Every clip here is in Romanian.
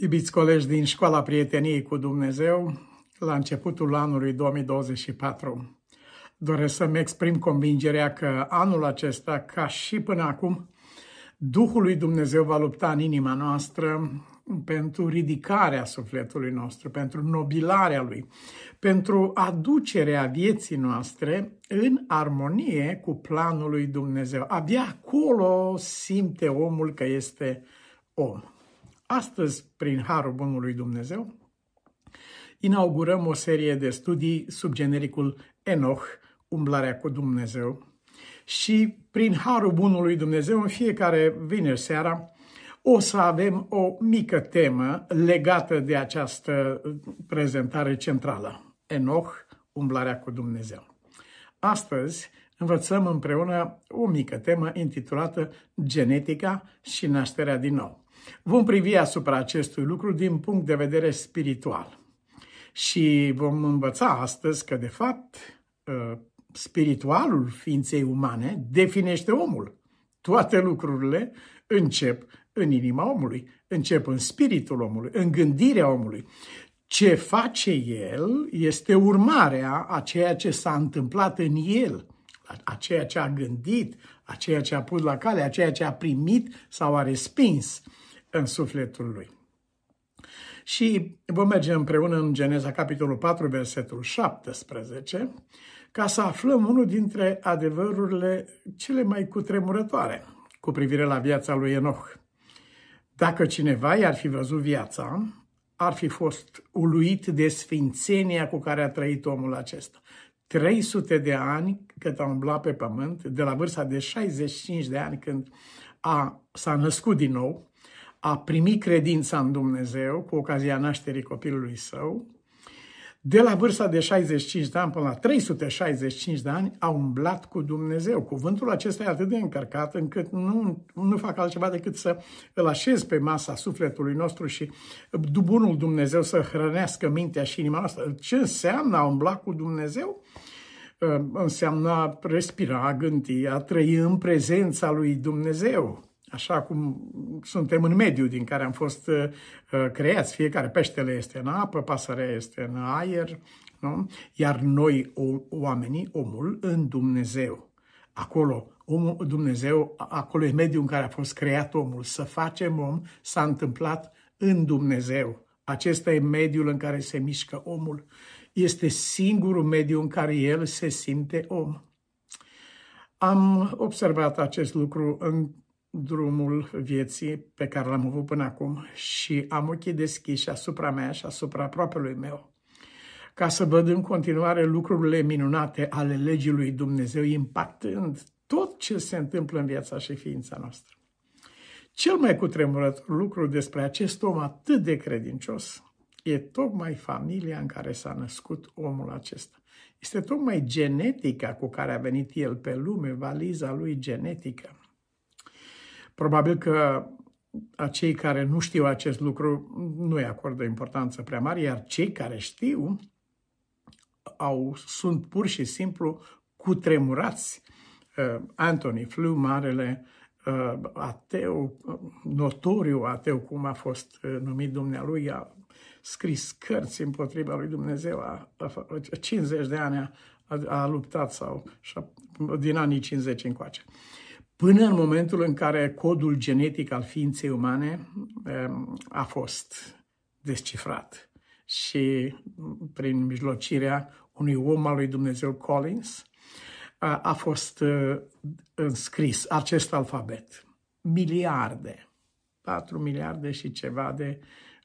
Iubiți colegi din Școala Prieteniei cu Dumnezeu, la începutul anului 2024, doresc să-mi exprim convingerea că anul acesta, ca și până acum, Duhul lui Dumnezeu va lupta în inima noastră pentru ridicarea sufletului nostru, pentru nobilarea lui, pentru aducerea vieții noastre în armonie cu planul lui Dumnezeu. Abia acolo simte omul că este om. Astăzi, prin Harul Bunului Dumnezeu, inaugurăm o serie de studii sub genericul Enoch, umblarea cu Dumnezeu. Și prin Harul Bunului Dumnezeu, în fiecare vineri seara, o să avem o mică temă legată de această prezentare centrală. Enoch, umblarea cu Dumnezeu. Astăzi învățăm împreună o mică temă intitulată Genetica și nașterea din nou. Vom privi asupra acestui lucru din punct de vedere spiritual. Și vom învăța astăzi că, de fapt, ă, spiritualul ființei umane definește omul. Toate lucrurile încep în inima omului, încep în spiritul omului, în gândirea omului. Ce face el este urmarea a ceea ce s-a întâmplat în el, a ceea ce a gândit, a ceea ce a pus la cale, a ceea ce a primit sau a respins în sufletul lui. Și vom merge împreună în Geneza, capitolul 4, versetul 17, ca să aflăm unul dintre adevărurile cele mai cutremurătoare cu privire la viața lui Enoch. Dacă cineva i-ar fi văzut viața, ar fi fost uluit de sfințenia cu care a trăit omul acesta. 300 de ani cât a umblat pe pământ, de la vârsta de 65 de ani când a, s-a născut din nou, a primit credința în Dumnezeu cu ocazia nașterii copilului său, de la vârsta de 65 de ani până la 365 de ani a umblat cu Dumnezeu. Cuvântul acesta e atât de încărcat încât nu, nu fac altceva decât să îl așez pe masa sufletului nostru și bunul Dumnezeu să hrănească mintea și inima noastră. Ce înseamnă a umbla cu Dumnezeu? Înseamnă a respira, a gândi, a trăi în prezența lui Dumnezeu așa cum suntem în mediul din care am fost uh, uh, creați. Fiecare peștele este în apă, pasărea este în aer, nu? iar noi, o, oamenii, omul, în Dumnezeu. Acolo, omul, Dumnezeu, acolo e mediul în care a fost creat omul. Să facem om s-a întâmplat în Dumnezeu. Acesta e mediul în care se mișcă omul. Este singurul mediu în care el se simte om. Am observat acest lucru în drumul vieții pe care l-am avut până acum și am ochii deschiși asupra mea și asupra aproapelui meu, ca să văd în continuare lucrurile minunate ale legii lui Dumnezeu, impactând tot ce se întâmplă în viața și ființa noastră. Cel mai cutremurător lucru despre acest om atât de credincios e tocmai familia în care s-a născut omul acesta. Este tocmai genetica cu care a venit el pe lume, valiza lui genetică. Probabil că acei care nu știu acest lucru nu îi acordă importanță prea mare, iar cei care știu au, sunt pur și simplu cutremurați. Uh, Anthony Flew, marele uh, ateu, notoriu ateu, cum a fost uh, numit dumnealui, a scris cărți împotriva lui Dumnezeu, a, a, 50 de ani a, a luptat sau din anii 50 încoace. Uh, până în momentul în care codul genetic al ființei umane um, a fost descifrat și prin mijlocirea unui om al lui Dumnezeu Collins a fost uh, înscris acest alfabet. Miliarde, 4 miliarde și ceva de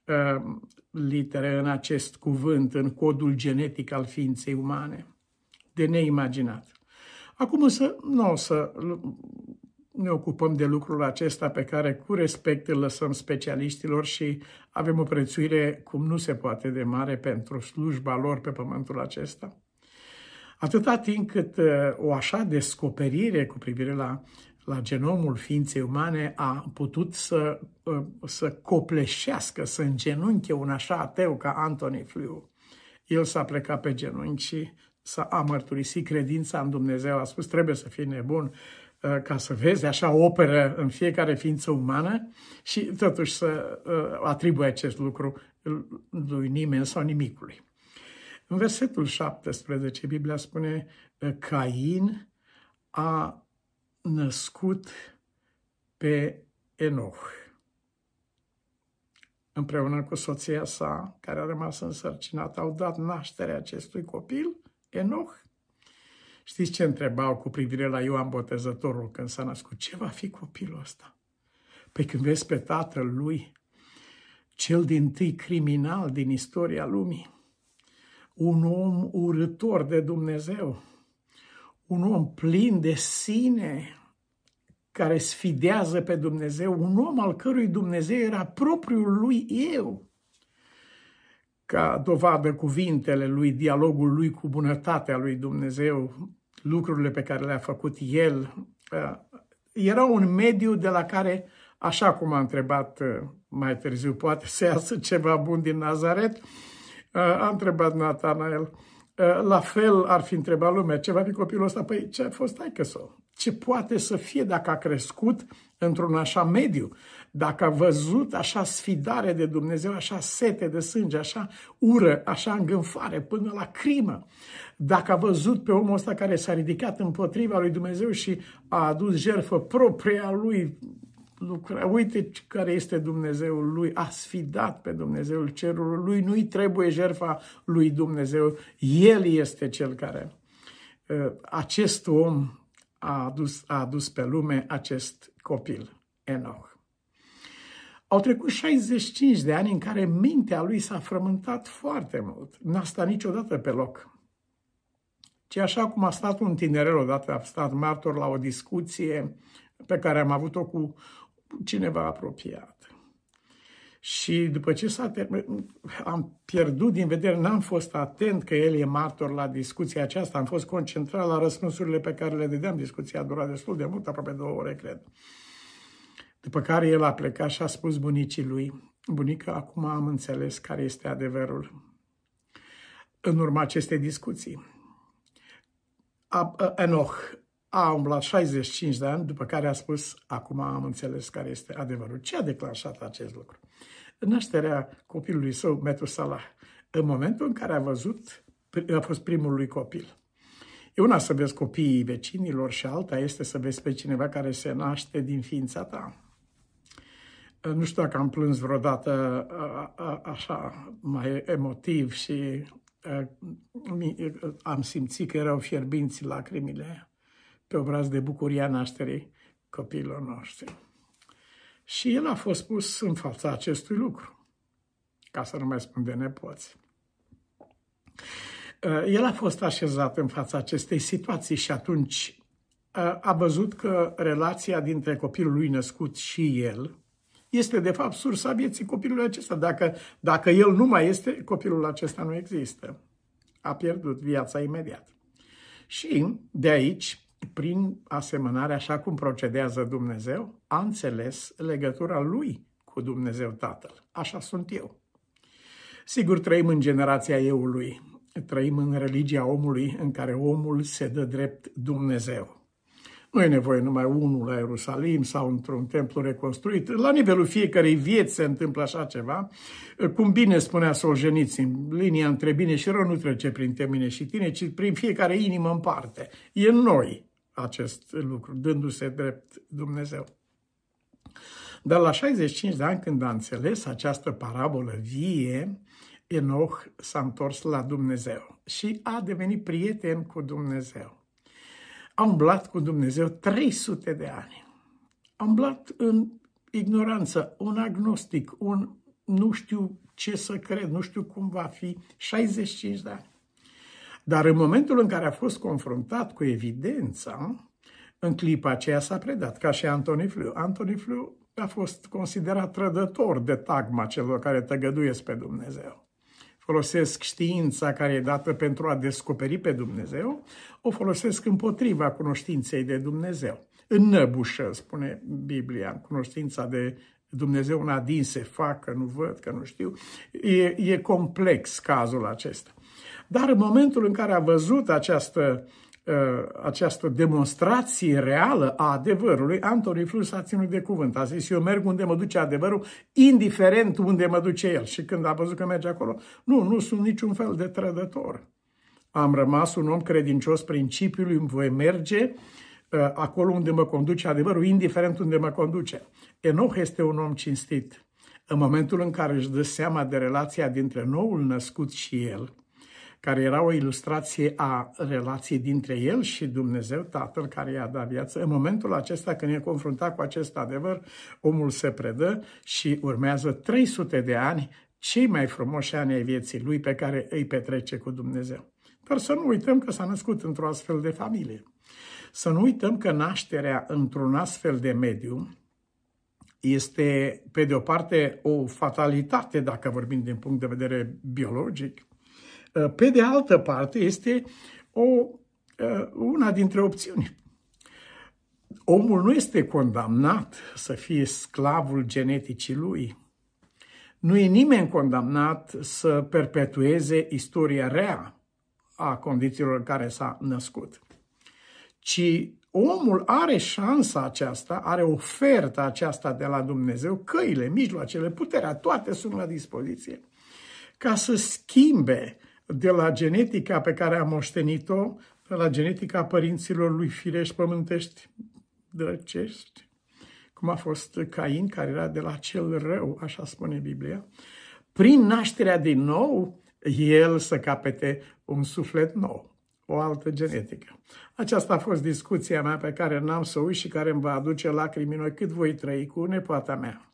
uh, litere în acest cuvânt, în codul genetic al ființei umane. De neimaginat. Acum însă nu o să ne ocupăm de lucrul acesta pe care cu respect îl lăsăm specialiștilor și avem o prețuire cum nu se poate de mare pentru slujba lor pe pământul acesta. Atâta timp cât uh, o așa descoperire cu privire la, la genomul ființei umane a putut să, uh, să copleșească, să îngenunche un așa ateu ca Anthony Flew. El s-a plecat pe genunchi și s-a mărturisit credința în Dumnezeu, a spus trebuie să fii nebun, uh, ca să vezi așa operă în fiecare ființă umană și totuși să uh, atribuie acest lucru lui nimeni sau nimicului. În versetul 17, Biblia spune Cain a născut pe Enoch împreună cu soția sa, care a rămas însărcinată, au dat naștere acestui copil, Enoch. Știți ce întrebau cu privire la Ioan Botezătorul când s-a născut? Ce va fi copilul ăsta? Păi când vezi pe tatăl lui, cel din tâi criminal din istoria lumii, un om urător de Dumnezeu, un om plin de sine, care sfidează pe Dumnezeu, un om al cărui Dumnezeu era propriul lui eu. Ca dovadă cuvintele lui, dialogul lui cu bunătatea lui Dumnezeu, lucrurile pe care le-a făcut el, uh, era un mediu de la care, așa cum a întrebat uh, mai târziu, poate să iasă ceva bun din Nazaret, uh, a întrebat Natanael, la fel ar fi întrebat lumea, ce va fi copilul ăsta? Păi ce a fost taică sau? ce poate să fie dacă a crescut într-un așa mediu, dacă a văzut așa sfidare de Dumnezeu, așa sete de sânge, așa ură, așa îngânfare până la crimă, dacă a văzut pe omul ăsta care s-a ridicat împotriva lui Dumnezeu și a adus jertfă propria lui, lucra. Uite care este Dumnezeul lui, a sfidat pe Dumnezeul cerului lui, nu-i trebuie jertfa lui Dumnezeu, El este cel care. Uh, acest om a adus, a adus pe lume acest copil, Enoch. Au trecut 65 de ani în care mintea lui s-a frământat foarte mult. N-a stat niciodată pe loc. Ci așa cum a stat un tinerel odată, a stat martor la o discuție pe care am avut-o cu cineva apropiat. Și după ce s-a terminat, am pierdut din vedere, n-am fost atent că el e martor la discuția aceasta, am fost concentrat la răspunsurile pe care le dădeam. Discuția a durat destul de mult, aproape două ore, cred. După care el a plecat și a spus bunicii lui, bunică, acum am înțeles care este adevărul în urma acestei discuții. Enoch a umblat 65 de ani, după care a spus, acum am înțeles care este adevărul. Ce a declanșat acest lucru? nașterea copilului său, Metusalah, în momentul în care a văzut, a fost primul lui copil. E una să vezi copiii vecinilor și alta este să vezi pe cineva care se naște din ființa ta. Nu știu dacă am plâns vreodată așa mai emotiv și am simțit că erau fierbinți lacrimile pe obraz de bucuria nașterii copiilor noștri. Și el a fost pus în fața acestui lucru, ca să nu mai spun de nepoți. Uh, el a fost așezat în fața acestei situații și atunci uh, a văzut că relația dintre copilul lui născut și el este de fapt sursa vieții copilului acesta. Dacă, dacă el nu mai este, copilul acesta nu există. A pierdut viața imediat. Și de aici prin asemănare, așa cum procedează Dumnezeu, a înțeles legătura lui cu Dumnezeu Tatăl. Așa sunt eu. Sigur, trăim în generația euului, trăim în religia omului în care omul se dă drept Dumnezeu. Nu e nevoie numai unul la Ierusalim sau într-un templu reconstruit. La nivelul fiecarei vieți se întâmplă așa ceva. Cum bine spunea Solzhenitsyn, linia între bine și rău nu trece prin mine și tine, ci prin fiecare inimă în parte. E în noi acest lucru, dându-se drept Dumnezeu. Dar la 65 de ani, când a înțeles această parabolă vie, Enoch s-a întors la Dumnezeu și a devenit prieten cu Dumnezeu. A umblat cu Dumnezeu 300 de ani. A umblat în ignoranță, un agnostic, un nu știu ce să cred, nu știu cum va fi, 65 de ani. Dar în momentul în care a fost confruntat cu evidența, în clipa aceea s-a predat, ca și Antoni Fliu. Antoni Fliu a fost considerat trădător de tagma celor care tăgăduiesc pe Dumnezeu. Folosesc știința care e dată pentru a descoperi pe Dumnezeu, o folosesc împotriva cunoștinței de Dumnezeu. Înnăbușă, spune Biblia, cunoștința de Dumnezeu una din se fac, că nu văd, că nu știu. E, e complex cazul acesta. Dar în momentul în care a văzut această, această demonstrație reală a adevărului, Antoni Flus a ținut de cuvânt. A zis, eu merg unde mă duce adevărul, indiferent unde mă duce el. Și când a văzut că merge acolo, nu, nu sunt niciun fel de trădător. Am rămas un om credincios principiului, îmi voi merge uh, acolo unde mă conduce adevărul, indiferent unde mă conduce. Enoch este un om cinstit. În momentul în care își dă seama de relația dintre noul născut și el, care era o ilustrație a relației dintre el și Dumnezeu, Tatăl care i-a dat viață. În momentul acesta, când e confruntat cu acest adevăr, omul se predă și urmează 300 de ani, cei mai frumoși ani ai vieții lui pe care îi petrece cu Dumnezeu. Dar să nu uităm că s-a născut într-o astfel de familie. Să nu uităm că nașterea într-un astfel de mediu este, pe de o parte, o fatalitate, dacă vorbim din punct de vedere biologic, pe de altă parte, este o, una dintre opțiuni. Omul nu este condamnat să fie sclavul geneticii lui. Nu e nimeni condamnat să perpetueze istoria rea a condițiilor în care s-a născut, ci omul are șansa aceasta, are oferta aceasta de la Dumnezeu, căile, mijloacele, puterea, toate sunt la dispoziție, ca să schimbe de la genetica pe care a moștenit-o, de la genetica părinților lui firești pământești drăcești, cum a fost Cain, care era de la cel rău, așa spune Biblia, prin nașterea din nou, el să capete un suflet nou, o altă genetică. Aceasta a fost discuția mea pe care n-am să uit și care îmi va aduce lacrimi noi cât voi trăi cu nepoata mea.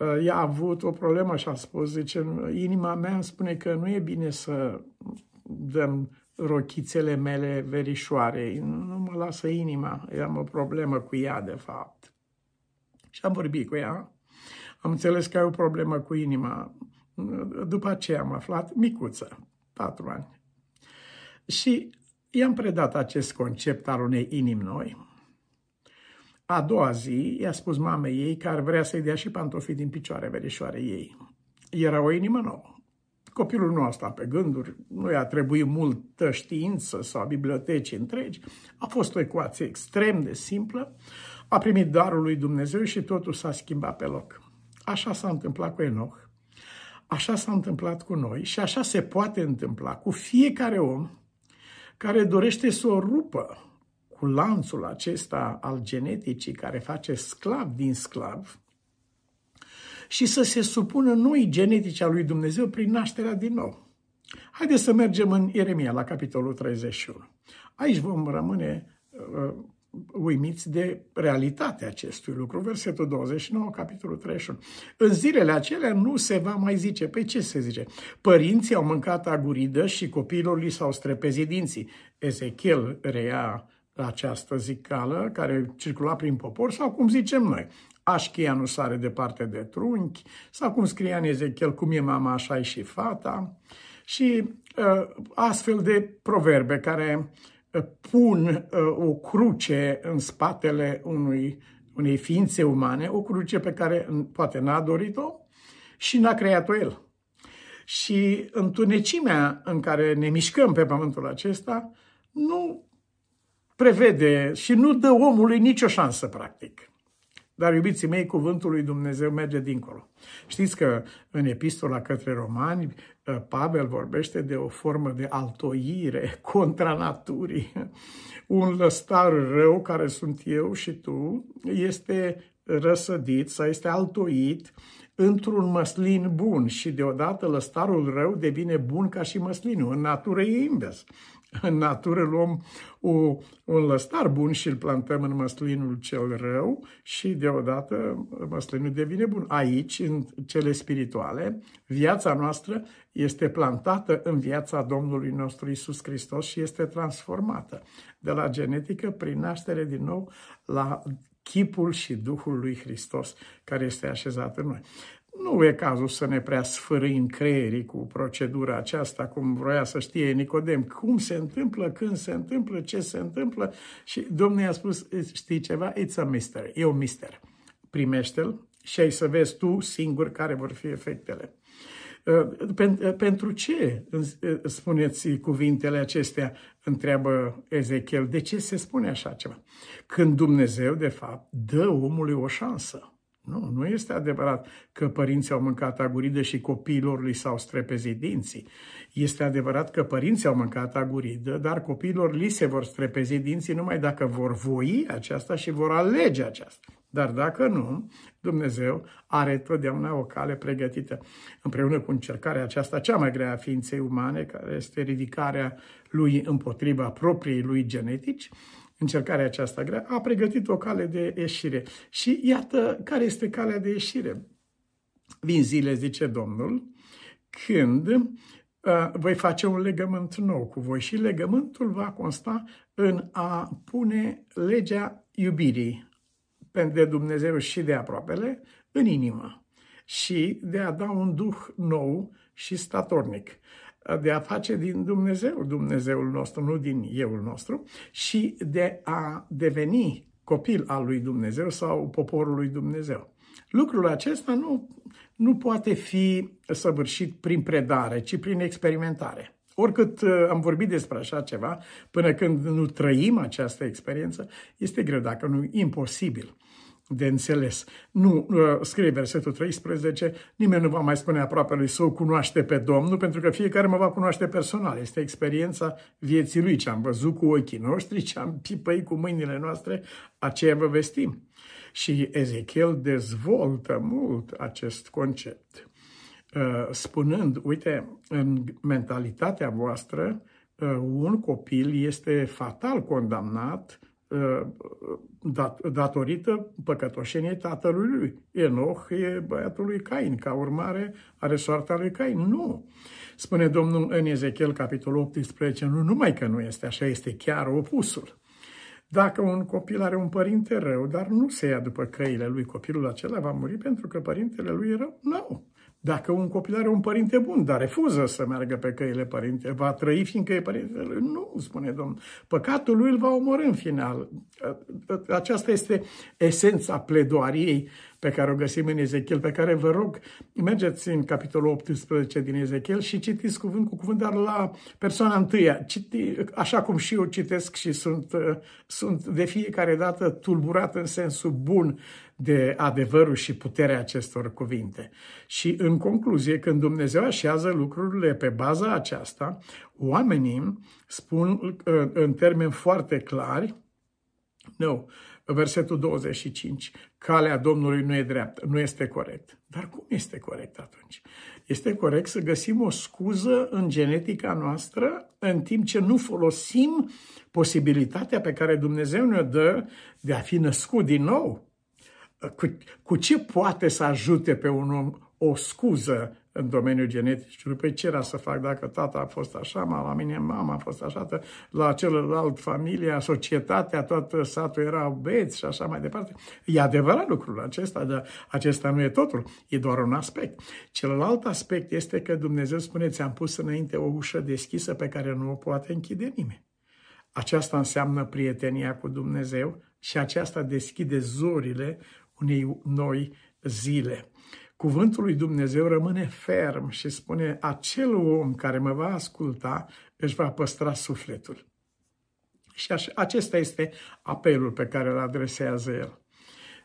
Uh, ea a avut o problemă și a spus, zice, inima mea îmi spune că nu e bine să dăm rochițele mele verișoare, nu mă lasă inima, eu am o problemă cu ea, de fapt. Și am vorbit cu ea, am înțeles că ai o problemă cu inima. După aceea am aflat, micuță, patru ani. Și i-am predat acest concept al unei inimi noi. A doua zi i-a spus mamei ei că ar vrea să-i dea și pantofii din picioare verișoare ei. Era o inimă nouă. Copilul nu a stat pe gânduri, nu i-a trebuit multă știință sau biblioteci întregi. A fost o ecuație extrem de simplă. A primit darul lui Dumnezeu și totul s-a schimbat pe loc. Așa s-a întâmplat cu Enoch. Așa s-a întâmplat cu noi și așa se poate întâmpla cu fiecare om care dorește să o rupă cu lanțul acesta al geneticii care face sclav din sclav și să se supună noi geneticii a lui Dumnezeu prin nașterea din nou. Haideți să mergem în Ieremia, la capitolul 31. Aici vom rămâne uh, uimiți de realitatea acestui lucru. Versetul 29, capitolul 31. În zilele acelea nu se va mai zice. Pe ce se zice? Părinții au mâncat aguridă și copiilor li s-au strepezit dinții. Ezechiel reia această zicală care circula prin popor sau cum zicem noi, așchia nu sare departe de trunchi sau cum scria în Ezechiel, cum e mama, așa e și fata și uh, astfel de proverbe care uh, pun uh, o cruce în spatele unui, unei ființe umane, o cruce pe care poate n-a dorit-o și n-a creat-o el. Și întunecimea în care ne mișcăm pe pământul acesta nu prevede și nu dă omului nicio șansă, practic. Dar, iubiții mei, cuvântul lui Dumnezeu merge dincolo. Știți că în epistola către romani, uh, Pavel vorbește de o formă de altoire contra naturii. Un lăstar rău, care sunt eu și tu, este răsădit sau este altoit într-un măslin bun și deodată lăstarul rău devine bun ca și măslinul. În natură e invers. În natură luăm o, un lăstar bun și îl plantăm în măslinul cel rău și deodată măslinul devine bun. Aici, în cele spirituale, viața noastră este plantată în viața Domnului nostru Isus Hristos și este transformată de la genetică prin naștere din nou la chipul și Duhul lui Hristos care este așezat în noi. Nu e cazul să ne prea sfârâim creierii cu procedura aceasta, cum vroia să știe Nicodem, cum se întâmplă, când se întâmplă, ce se întâmplă și Domnul i-a spus, știi ceva, it's a mystery, e un mister. Primește-l și ai să vezi tu singur care vor fi efectele. Pentru ce spuneți cuvintele acestea? Întreabă Ezechiel. De ce se spune așa ceva? Când Dumnezeu, de fapt, dă omului o șansă. Nu, nu este adevărat că părinții au mâncat aguridă și copiilor li s-au strepezit dinții. Este adevărat că părinții au mâncat aguridă, dar copiilor li se vor strepezi dinții numai dacă vor voi aceasta și vor alege aceasta. Dar dacă nu, Dumnezeu are totdeauna o cale pregătită împreună cu încercarea aceasta cea mai grea a ființei umane, care este ridicarea lui împotriva propriei lui genetici, încercarea aceasta grea, a pregătit o cale de ieșire. Și iată care este calea de ieșire. Vin zile, zice Domnul, când uh, voi face un legământ nou cu voi și legământul va consta în a pune legea iubirii de Dumnezeu și de aproapele în inimă și de a da un duh nou și statornic de a face din Dumnezeu Dumnezeul nostru, nu din euul nostru, și de a deveni copil al lui Dumnezeu sau poporul lui Dumnezeu. Lucrul acesta nu, nu poate fi săvârșit prin predare, ci prin experimentare. Oricât uh, am vorbit despre așa ceva, până când nu trăim această experiență, este greu, dacă nu imposibil de înțeles. Nu, uh, scrie versetul 13, nimeni nu va mai spune aproape lui său cunoaște pe Domnul, pentru că fiecare mă va cunoaște personal. Este experiența vieții lui, ce am văzut cu ochii noștri, ce am pipăit cu mâinile noastre, aceea vă vestim. Și Ezechiel dezvoltă mult acest concept, uh, spunând, uite, în mentalitatea voastră, uh, un copil este fatal condamnat Uh, dat, datorită păcătoșeniei tatălui lui. Enoch e băiatul lui Cain, ca urmare are soarta lui Cain. Nu! Spune Domnul în Ezechiel, capitolul 18, nu numai că nu este așa, este chiar opusul. Dacă un copil are un părinte rău, dar nu se ia după căile lui, copilul acela va muri pentru că părintele lui e rău? Nu! Dacă un copil are un părinte bun, dar refuză să meargă pe căile părinte, va trăi fiindcă e părintele lui? Nu, spune Domnul. Păcatul lui îl va omorâ în final. Aceasta este esența pledoariei pe care o găsim în Ezechiel, pe care vă rog, mergeți în capitolul 18 din Ezechiel și citiți cuvânt cu cuvânt, dar la persoana întâia, citi, așa cum și eu citesc și sunt, sunt de fiecare dată tulburat în sensul bun de adevărul și puterea acestor cuvinte. Și în concluzie, când Dumnezeu așează lucrurile pe baza aceasta, oamenii spun în termeni foarte clari, nu, versetul 25, calea Domnului nu e dreaptă, nu este corect. Dar cum este corect atunci? Este corect să găsim o scuză în genetica noastră în timp ce nu folosim posibilitatea pe care Dumnezeu ne dă de a fi născut din nou cu, cu ce poate să ajute pe un om o scuză în domeniul genetic. Păi ce era să fac dacă tata a fost așa, la mine mama a fost așa, la celălalt familia, societatea, tot satul era beți și așa mai departe. E adevărat lucrul acesta, dar acesta nu e totul, e doar un aspect. Celălalt aspect este că Dumnezeu spune, ți-am pus înainte o ușă deschisă pe care nu o poate închide nimeni. Aceasta înseamnă prietenia cu Dumnezeu și aceasta deschide zorile unei noi zile. Cuvântul lui Dumnezeu rămâne ferm și spune, acel om care mă va asculta își va păstra sufletul. Și acesta este apelul pe care îl adresează el.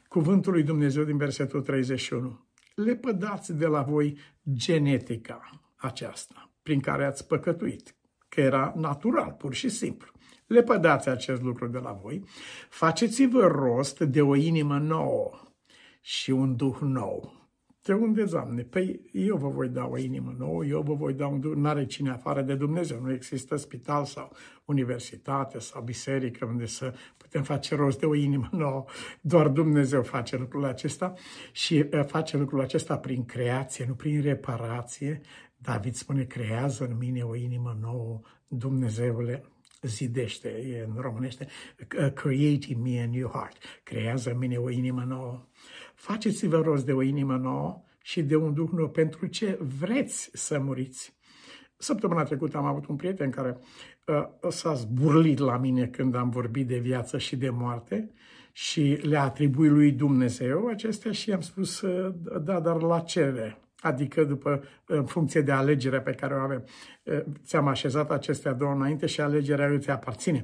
Cuvântul lui Dumnezeu din versetul 31. Lepădați de la voi genetica aceasta prin care ați păcătuit, că era natural, pur și simplu. Lepădați acest lucru de la voi, faceți-vă rost de o inimă nouă și un duh nou. De unde, Doamne? Păi eu vă voi da o inimă nouă, eu vă voi da un duh, n-are cine afară de Dumnezeu, nu există spital sau universitate sau biserică unde să putem face rost de o inimă nouă. Doar Dumnezeu face lucrul acesta și uh, face lucrul acesta prin creație, nu prin reparație. David spune, creează în mine o inimă nouă, Dumnezeule, zidește, e în românește, create in me a new heart, creează în mine o inimă nouă. Faceți-vă rost de o inimă nouă și de un duh nou pentru ce vreți să muriți. Săptămâna trecută am avut un prieten care uh, s-a zburlit la mine când am vorbit de viață și de moarte și le-a atribuit lui Dumnezeu acestea și i-am spus, uh, da, dar la cele? adică după, în funcție de alegerea pe care o avem. Ți-am așezat acestea două înainte și alegerea îți aparține.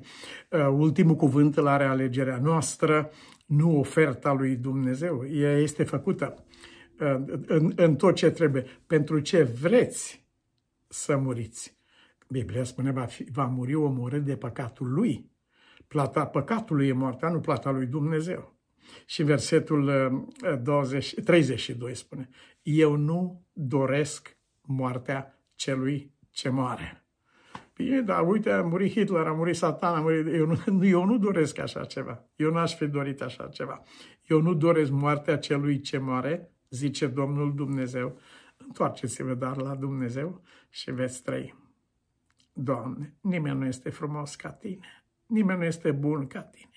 Ultimul cuvânt îl are alegerea noastră, nu oferta lui Dumnezeu. Ea este făcută în, în tot ce trebuie. Pentru ce vreți să muriți. Biblia spune, va, fi, va muri omorât de păcatul lui. Plata păcatului e moartea, nu plata lui Dumnezeu. Și versetul 20, uh, 32 spune, eu nu doresc moartea celui ce moare. Bine, dar uite, a murit Hitler, a murit Satan, a murit... Eu, nu, eu nu doresc așa ceva. Eu n-aș fi dorit așa ceva. Eu nu doresc moartea celui ce moare, zice Domnul Dumnezeu. Întoarceți-vă dar la Dumnezeu și veți trăi. Doamne, nimeni nu este frumos ca Tine. Nimeni nu este bun ca Tine.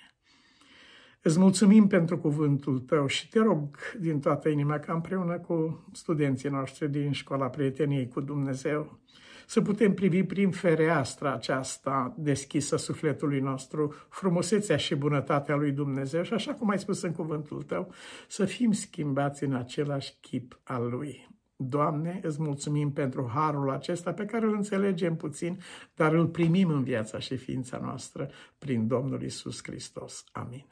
Îți mulțumim pentru cuvântul tău și te rog din toată inima ca împreună cu studenții noștri din școala prieteniei cu Dumnezeu să putem privi prin fereastra aceasta deschisă sufletului nostru, frumusețea și bunătatea lui Dumnezeu și așa cum ai spus în cuvântul tău, să fim schimbați în același chip al lui. Doamne, îți mulțumim pentru harul acesta pe care îl înțelegem puțin, dar îl primim în viața și ființa noastră prin Domnul Isus Hristos. Amin.